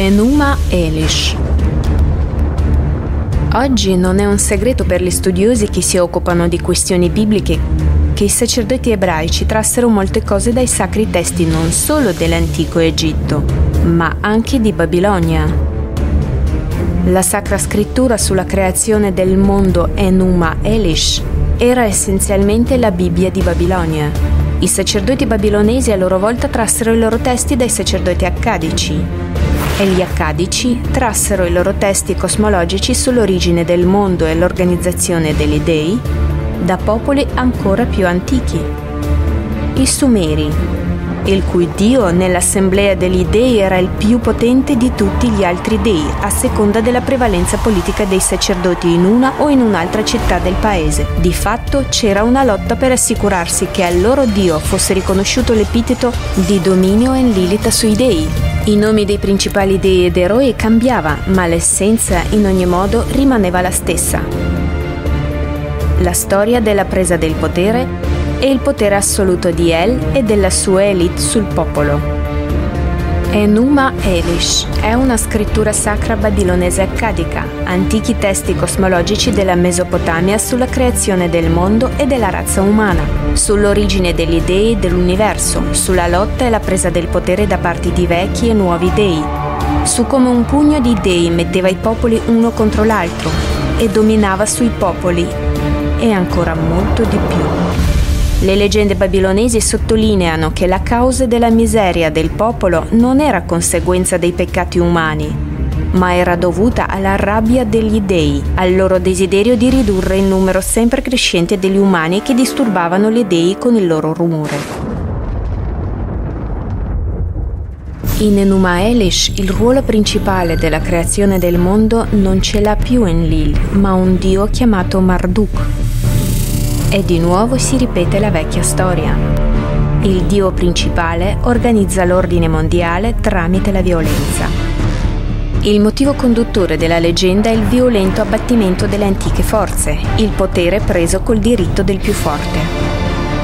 Enuma Elish. Oggi non è un segreto per gli studiosi che si occupano di questioni bibliche che i sacerdoti ebraici trassero molte cose dai sacri testi non solo dell'antico Egitto, ma anche di Babilonia. La sacra scrittura sulla creazione del mondo Enuma Elish era essenzialmente la Bibbia di Babilonia. I sacerdoti babilonesi a loro volta trassero i loro testi dai sacerdoti accadici e gli accadici trassero i loro testi cosmologici sull'origine del mondo e l'organizzazione degli dei da popoli ancora più antichi. I Sumeri, il cui dio nell'assemblea degli dei era il più potente di tutti gli altri dei, a seconda della prevalenza politica dei sacerdoti in una o in un'altra città del paese. Di fatto c'era una lotta per assicurarsi che al loro dio fosse riconosciuto l'epiteto di dominio en lilita sui dei, i nomi dei principali dei ed eroi cambiava, ma l'essenza in ogni modo rimaneva la stessa. La storia della presa del potere e il potere assoluto di El e della sua elite sul popolo. Enuma Elish. È una scrittura sacra babilonese accadica, antichi testi cosmologici della Mesopotamia sulla creazione del mondo e della razza umana, sull'origine degli dei e dell'universo, sulla lotta e la presa del potere da parte di vecchi e nuovi dei, su come un pugno di dei metteva i popoli uno contro l'altro e dominava sui popoli e ancora molto di più. Le leggende babilonesi sottolineano che la causa della miseria del popolo non era conseguenza dei peccati umani, ma era dovuta alla rabbia degli dei, al loro desiderio di ridurre il numero sempre crescente degli umani che disturbavano gli dei con il loro rumore. In Enuma Elish il ruolo principale della creazione del mondo non ce l'ha più Enlil, ma un dio chiamato Marduk, e di nuovo si ripete la vecchia storia. Il dio principale organizza l'ordine mondiale tramite la violenza. Il motivo conduttore della leggenda è il violento abbattimento delle antiche forze, il potere preso col diritto del più forte.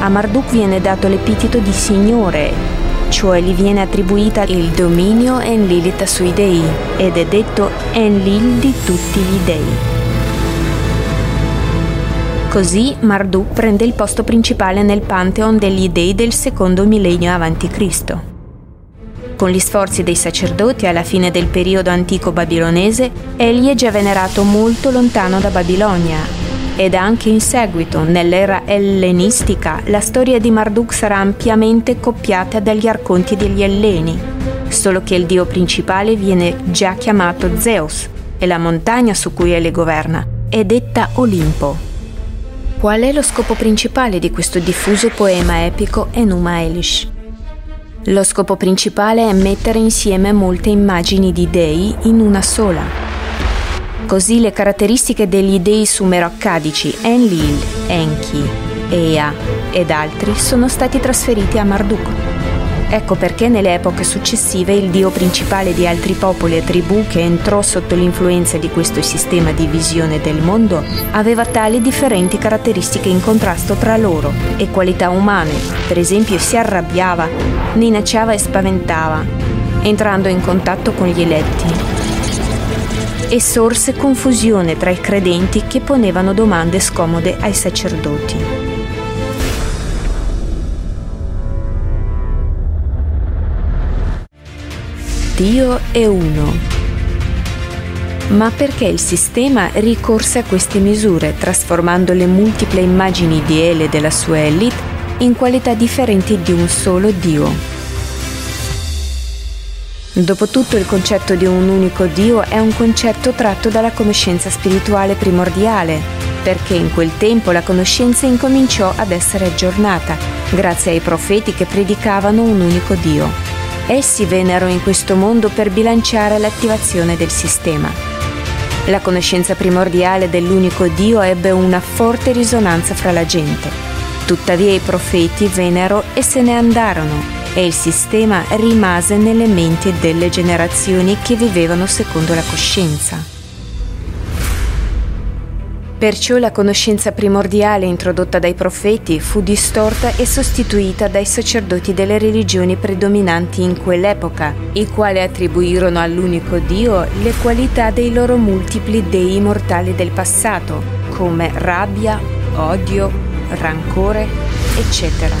A Marduk viene dato l'epiteto di signore, cioè gli viene attribuita il dominio Enlilita sui dei ed è detto Enlil di tutti gli dei. Così Marduk prende il posto principale nel pantheon degli dei del secondo millennio a.C. Con gli sforzi dei sacerdoti alla fine del periodo antico babilonese, egli è già venerato molto lontano da Babilonia. Ed anche in seguito, nell'era ellenistica, la storia di Marduk sarà ampiamente copiata dagli arconti degli Elleni, solo che il dio principale viene già chiamato Zeus e la montagna su cui egli governa è detta Olimpo. Qual è lo scopo principale di questo diffuso poema epico Enuma Elish? Lo scopo principale è mettere insieme molte immagini di dei in una sola. Così le caratteristiche degli dei sumero-accadici Enlil, Enki, Ea ed altri sono stati trasferiti a Marduk. Ecco perché nelle epoche successive il dio principale di altri popoli e tribù che entrò sotto l'influenza di questo sistema di visione del mondo aveva tali differenti caratteristiche in contrasto tra loro e qualità umane, per esempio si arrabbiava, minacciava e spaventava, entrando in contatto con gli eletti. E sorse confusione tra i credenti che ponevano domande scomode ai sacerdoti. Dio è uno. Ma perché il sistema ricorse a queste misure, trasformando le multiple immagini di Ele e della sua elite in qualità differenti di un solo Dio? Dopotutto il concetto di un unico Dio è un concetto tratto dalla conoscenza spirituale primordiale, perché in quel tempo la conoscenza incominciò ad essere aggiornata, grazie ai profeti che predicavano un unico Dio. Essi vennero in questo mondo per bilanciare l'attivazione del sistema. La conoscenza primordiale dell'unico Dio ebbe una forte risonanza fra la gente. Tuttavia i profeti vennero e se ne andarono e il sistema rimase nelle menti delle generazioni che vivevano secondo la coscienza. Perciò la conoscenza primordiale introdotta dai profeti fu distorta e sostituita dai sacerdoti delle religioni predominanti in quell'epoca, i quali attribuirono all'unico Dio le qualità dei loro multipli dei mortali del passato, come rabbia, odio, rancore, eccetera.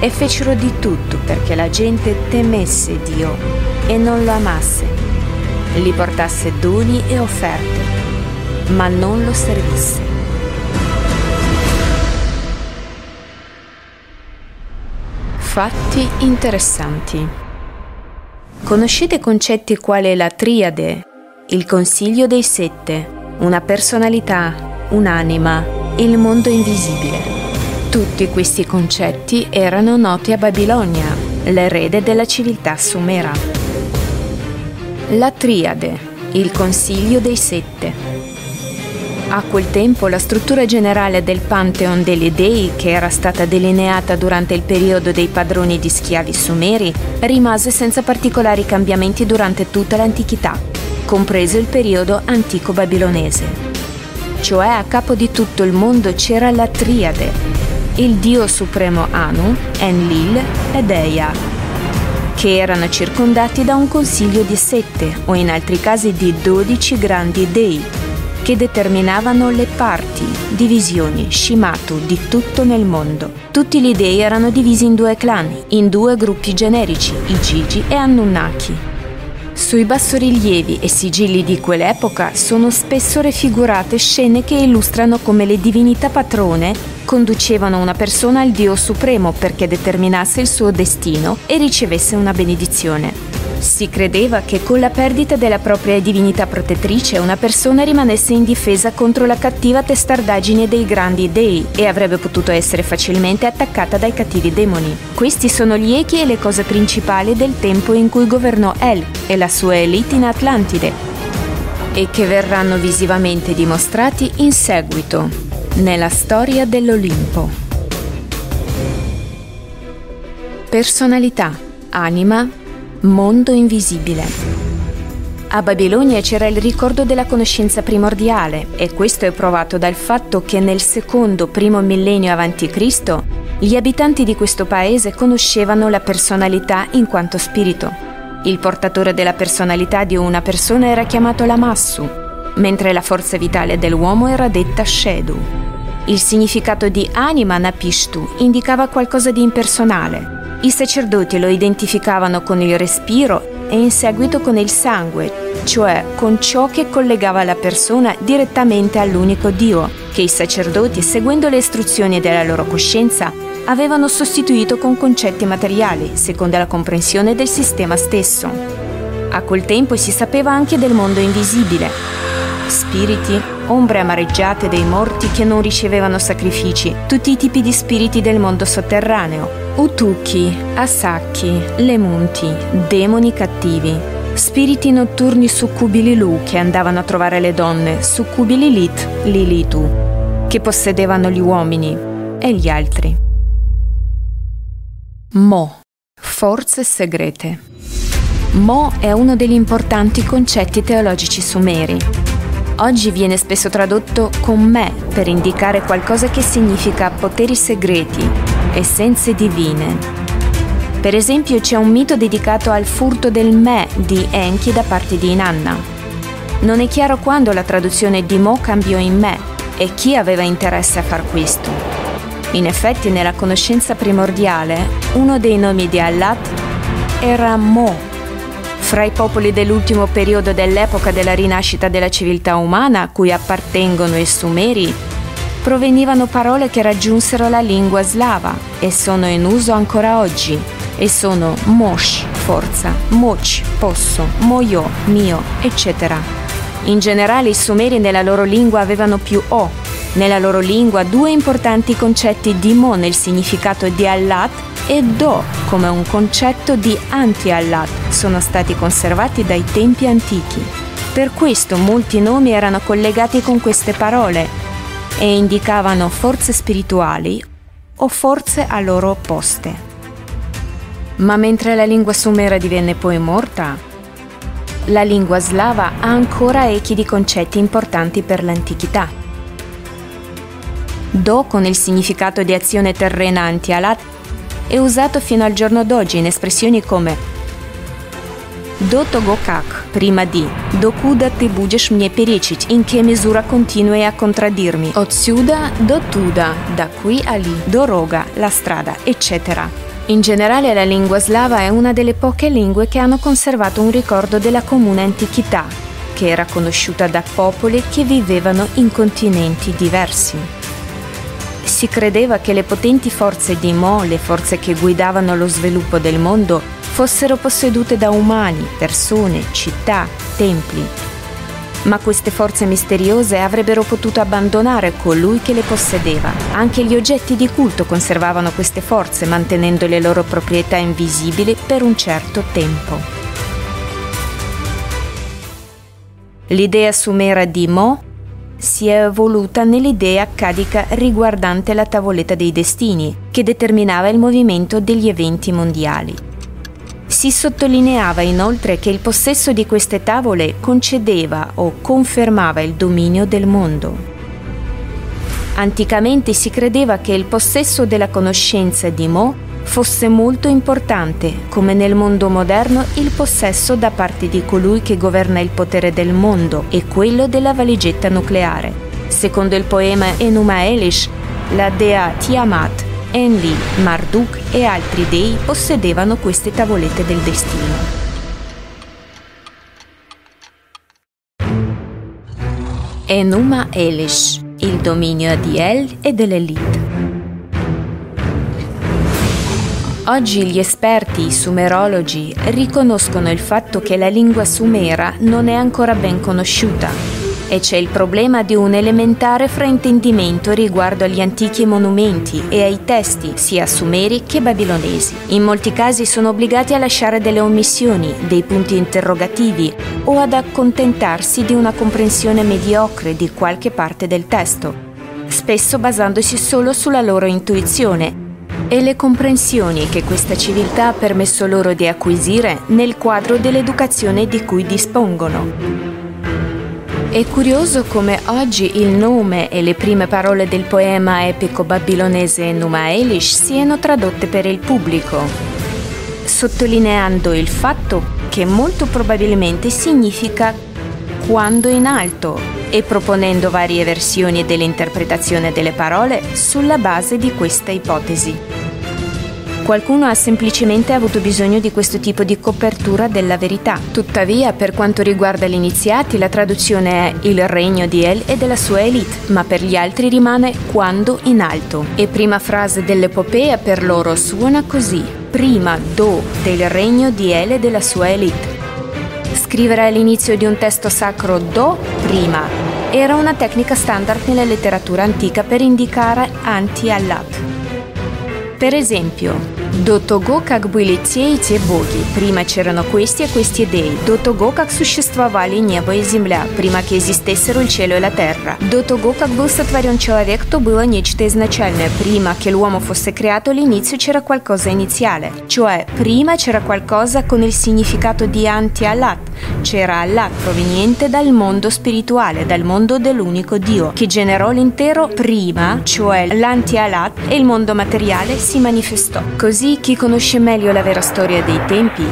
E fecero di tutto perché la gente temesse Dio e non lo amasse, gli portasse doni e offerte ma non lo servisse. Fatti interessanti. Conoscete concetti quali la triade, il consiglio dei sette, una personalità, un'anima, il mondo invisibile. Tutti questi concetti erano noti a Babilonia, l'erede della civiltà sumera. La triade, il consiglio dei sette, a quel tempo la struttura generale del Pantheon degli dei, che era stata delineata durante il periodo dei padroni di schiavi sumeri, rimase senza particolari cambiamenti durante tutta l'antichità, compreso il periodo antico babilonese. Cioè a capo di tutto il mondo c'era la Triade, il dio supremo Anu, Enlil ed Eia, che erano circondati da un consiglio di sette o in altri casi di dodici grandi dei che determinavano le parti, divisioni, scimatu di tutto nel mondo. Tutti gli dei erano divisi in due clan, in due gruppi generici, i Gigi e Anunnaki. Sui bassorilievi e sigilli di quell'epoca sono spesso raffigurate scene che illustrano come le divinità patrone conducevano una persona al Dio Supremo perché determinasse il suo destino e ricevesse una benedizione. Si credeva che con la perdita della propria divinità protettrice una persona rimanesse indifesa contro la cattiva testardaggine dei grandi dei e avrebbe potuto essere facilmente attaccata dai cattivi demoni. Questi sono gli echi e le cose principali del tempo in cui governò El e la sua elite in Atlantide e che verranno visivamente dimostrati in seguito nella storia dell'Olimpo. Personalità, anima, mondo invisibile. A Babilonia c'era il ricordo della conoscenza primordiale e questo è provato dal fatto che nel secondo primo millennio a.C. gli abitanti di questo paese conoscevano la personalità in quanto spirito. Il portatore della personalità di una persona era chiamato Lamassu, mentre la forza vitale dell'uomo era detta Shedu. Il significato di anima Napishtu indicava qualcosa di impersonale, i sacerdoti lo identificavano con il respiro e in seguito con il sangue, cioè con ciò che collegava la persona direttamente all'unico Dio, che i sacerdoti, seguendo le istruzioni della loro coscienza, avevano sostituito con concetti materiali, secondo la comprensione del sistema stesso. A quel tempo si sapeva anche del mondo invisibile. Spiriti, ombre amareggiate dei morti che non ricevevano sacrifici, tutti i tipi di spiriti del mondo sotterraneo, Utuki, Asacchi, Lemunti, demoni cattivi, spiriti notturni succubi Lilu che andavano a trovare le donne, succubi Lilith, Lilitu, che possedevano gli uomini e gli altri. Mo, forze segrete. Mo è uno degli importanti concetti teologici sumeri. Oggi viene spesso tradotto con me per indicare qualcosa che significa poteri segreti, essenze divine. Per esempio c'è un mito dedicato al furto del me di Enki da parte di Inanna. Non è chiaro quando la traduzione di Mo cambiò in me e chi aveva interesse a far questo. In effetti nella conoscenza primordiale uno dei nomi di Allah era Mo. Fra i popoli dell'ultimo periodo dell'epoca della rinascita della civiltà umana a cui appartengono i Sumeri, provenivano parole che raggiunsero la lingua slava e sono in uso ancora oggi e sono mosh, forza, moch, posso, moyo, mio, eccetera. In generale i sumeri nella loro lingua avevano più o. Nella loro lingua due importanti concetti di mo nel significato di allat e do come un concetto di anti-allat sono stati conservati dai tempi antichi. Per questo molti nomi erano collegati con queste parole e indicavano forze spirituali o forze a loro opposte. Ma mentre la lingua sumera divenne poi morta, la lingua slava ha ancora echi di concetti importanti per l'antichità. Do, con il significato di azione terrena anti-alat, è usato fino al giorno d'oggi in espressioni come до того как, prima di, докуда ты будешь мне перечить, in che misura continui a contraddirmi, отсюда до туда, da qui a lì, doroga, la strada, eccetera. In generale la lingua slava è una delle poche lingue che hanno conservato un ricordo della comune antichità, che era conosciuta da popoli che vivevano in continenti diversi. Si credeva che le potenti forze di Mo, le forze che guidavano lo sviluppo del mondo, fossero possedute da umani, persone, città, templi. Ma queste forze misteriose avrebbero potuto abbandonare colui che le possedeva. Anche gli oggetti di culto conservavano queste forze, mantenendo le loro proprietà invisibili per un certo tempo. L'idea sumera di Mo si è evoluta nell'idea accadica riguardante la tavoletta dei destini, che determinava il movimento degli eventi mondiali. Si sottolineava inoltre che il possesso di queste tavole concedeva o confermava il dominio del mondo. Anticamente si credeva che il possesso della conoscenza di Mo fosse molto importante, come nel mondo moderno il possesso da parte di colui che governa il potere del mondo e quello della valigetta nucleare. Secondo il poema Enuma Elish, la dea Tiamat Enlil, Marduk e altri dei possedevano queste tavolette del destino. Enuma Elish, il dominio di El e dell'Elite. Oggi gli esperti, i sumerologi, riconoscono il fatto che la lingua sumera non è ancora ben conosciuta e c'è il problema di un elementare fraintendimento riguardo agli antichi monumenti e ai testi, sia sumeri che babilonesi. In molti casi sono obbligati a lasciare delle omissioni, dei punti interrogativi o ad accontentarsi di una comprensione mediocre di qualche parte del testo, spesso basandosi solo sulla loro intuizione e le comprensioni che questa civiltà ha permesso loro di acquisire nel quadro dell'educazione di cui dispongono. È curioso come oggi il nome e le prime parole del poema epico babilonese Numa Elish siano tradotte per il pubblico, sottolineando il fatto che molto probabilmente significa quando in alto e proponendo varie versioni dell'interpretazione delle parole sulla base di questa ipotesi. Qualcuno ha semplicemente avuto bisogno di questo tipo di copertura della verità. Tuttavia, per quanto riguarda gli iniziati, la traduzione è il regno di El e della sua elite, ma per gli altri rimane quando in alto. E prima frase dell'epopea per loro suona così: prima do del regno di El e della sua elite. Scrivere all'inizio di un testo sacro do prima era una tecnica standard nella letteratura antica per indicare anti-allat. Per esempio, До того, как были те и те боги, prima c'erano questi e questi dei, до того, как существовали небо и земля, prima che esistessero il cielo e la terra, до того, как был сотворен человек, то было nečto изначальное, prima che l'uomo fosse creato all'inizio c'era qualcosa iniziale, cioè prima c'era qualcosa con il significato di anti-Allah, c'era Allah proveniente dal mondo spirituale, dal mondo dell'unico Dio, che generò l'intero prima, cioè l'anti-Allah, e il mondo materiale si manifestò. Così Così chi conosce meglio la vera storia dei tempi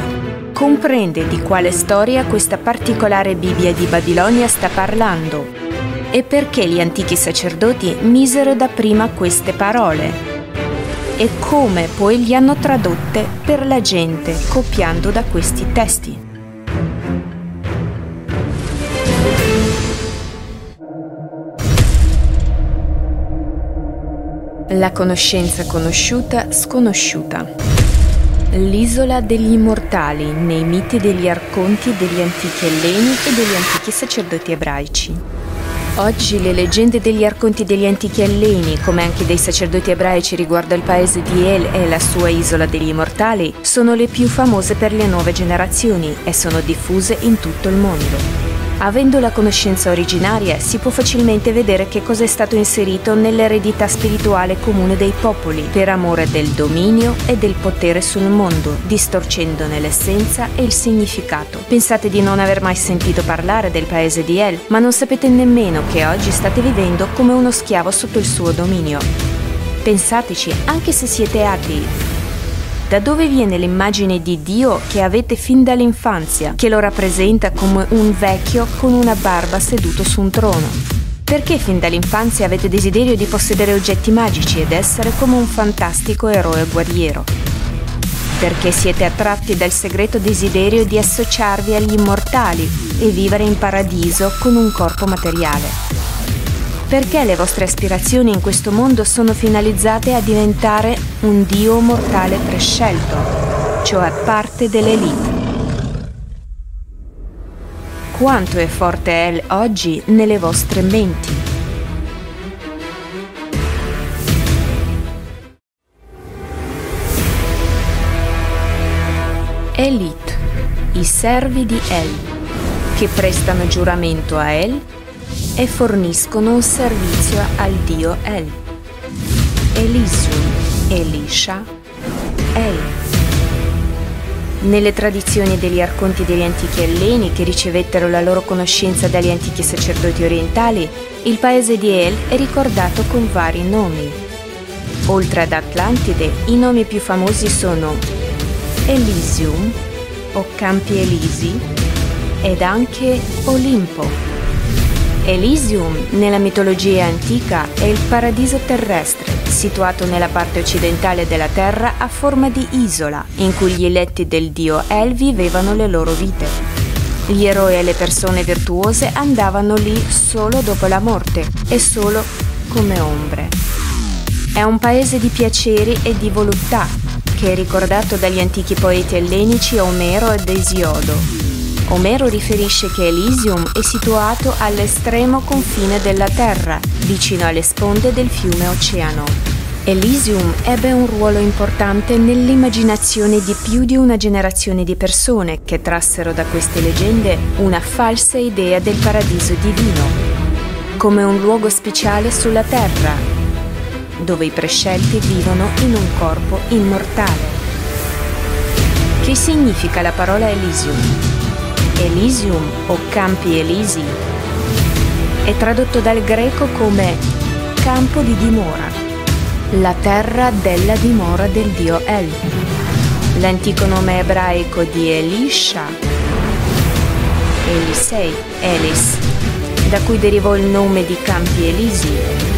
comprende di quale storia questa particolare Bibbia di Babilonia sta parlando e perché gli antichi sacerdoti misero dapprima queste parole e come poi li hanno tradotte per la gente copiando da questi testi. La conoscenza conosciuta sconosciuta. L'isola degli immortali nei miti degli arconti degli antichi elleni e degli antichi sacerdoti ebraici. Oggi le leggende degli arconti degli antichi elleni, come anche dei sacerdoti ebraici riguardo al paese di El e la sua isola degli immortali, sono le più famose per le nuove generazioni e sono diffuse in tutto il mondo. Avendo la conoscenza originaria si può facilmente vedere che cosa è stato inserito nell'eredità spirituale comune dei popoli per amore del dominio e del potere sul mondo, distorcendone l'essenza e il significato. Pensate di non aver mai sentito parlare del paese di El, ma non sapete nemmeno che oggi state vivendo come uno schiavo sotto il suo dominio. Pensateci, anche se siete atei, da dove viene l'immagine di Dio che avete fin dall'infanzia, che lo rappresenta come un vecchio con una barba seduto su un trono? Perché fin dall'infanzia avete desiderio di possedere oggetti magici ed essere come un fantastico eroe guerriero? Perché siete attratti dal segreto desiderio di associarvi agli immortali e vivere in paradiso con un corpo materiale? Perché le vostre aspirazioni in questo mondo sono finalizzate a diventare un dio mortale prescelto, cioè parte dell'elite. Quanto è forte El oggi nelle vostre menti? Elite, i servi di El, che prestano giuramento a El e forniscono un servizio al dio El. Elysium, Elisha, El. Nelle tradizioni degli arconti degli antichi elleni che ricevettero la loro conoscenza dagli antichi sacerdoti orientali, il paese di El è ricordato con vari nomi. Oltre ad Atlantide, i nomi più famosi sono Elysium o Campi Elisi ed anche Olimpo. Elysium, nella mitologia antica, è il paradiso terrestre, situato nella parte occidentale della Terra a forma di isola, in cui gli eletti del dio El vivevano le loro vite. Gli eroi e le persone virtuose andavano lì solo dopo la morte e solo come ombre. È un paese di piaceri e di voluttà, che è ricordato dagli antichi poeti ellenici Omero ed Esiodo, Omero riferisce che Elysium è situato all'estremo confine della Terra, vicino alle sponde del fiume Oceano. Elysium ebbe un ruolo importante nell'immaginazione di più di una generazione di persone che trassero da queste leggende una falsa idea del paradiso divino, come un luogo speciale sulla Terra, dove i prescelti vivono in un corpo immortale. Che significa la parola Elysium? Elysium o Campi Elisi è tradotto dal greco come campo di dimora, la terra della dimora del dio El. L'antico nome ebraico di Elisha, Elisei, Elis, da cui derivò il nome di Campi Elisi,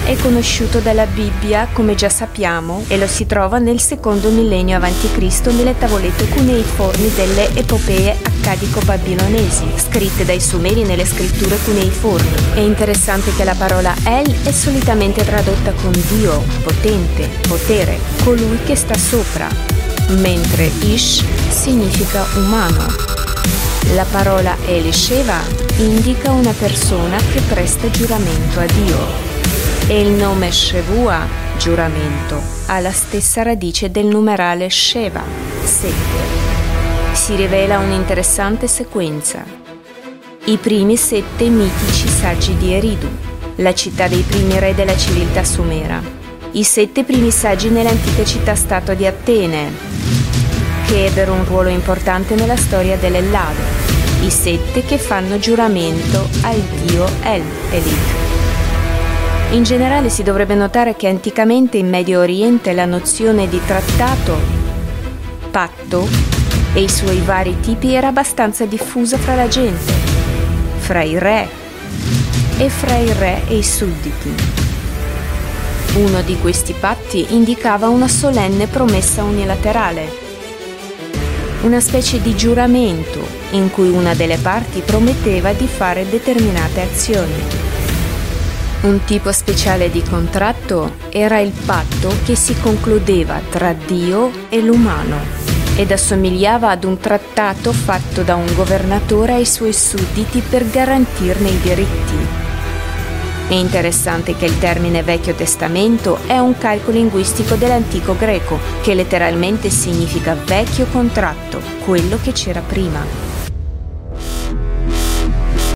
è conosciuto dalla Bibbia, come già sappiamo, e lo si trova nel secondo millennio a.C. nelle tavolette cuneiformi delle epopee accadico-babilonesi, scritte dai Sumeri nelle scritture cuneiformi. È interessante che la parola El è solitamente tradotta con Dio, potente, potere, colui che sta sopra, mentre Ish significa umano. La parola Elisheva indica una persona che presta giuramento a Dio e il nome Shevua, giuramento, ha la stessa radice del numerale Sheva, 7. Si rivela un'interessante sequenza. I primi sette mitici saggi di Eridu, la città dei primi re della civiltà sumera. I sette primi saggi nell'antica città-stato di Atene, che ebbero un ruolo importante nella storia dell'Ellade i sette che fanno giuramento al dio El Elit. In generale si dovrebbe notare che anticamente in Medio Oriente la nozione di trattato, patto e i suoi vari tipi era abbastanza diffusa fra la gente, fra i re e fra i re e i sudditi. Uno di questi patti indicava una solenne promessa unilaterale una specie di giuramento in cui una delle parti prometteva di fare determinate azioni. Un tipo speciale di contratto era il patto che si concludeva tra Dio e l'umano ed assomigliava ad un trattato fatto da un governatore ai suoi sudditi per garantirne i diritti. È interessante che il termine Vecchio Testamento è un calcolo linguistico dell'antico greco, che letteralmente significa vecchio contratto, quello che c'era prima.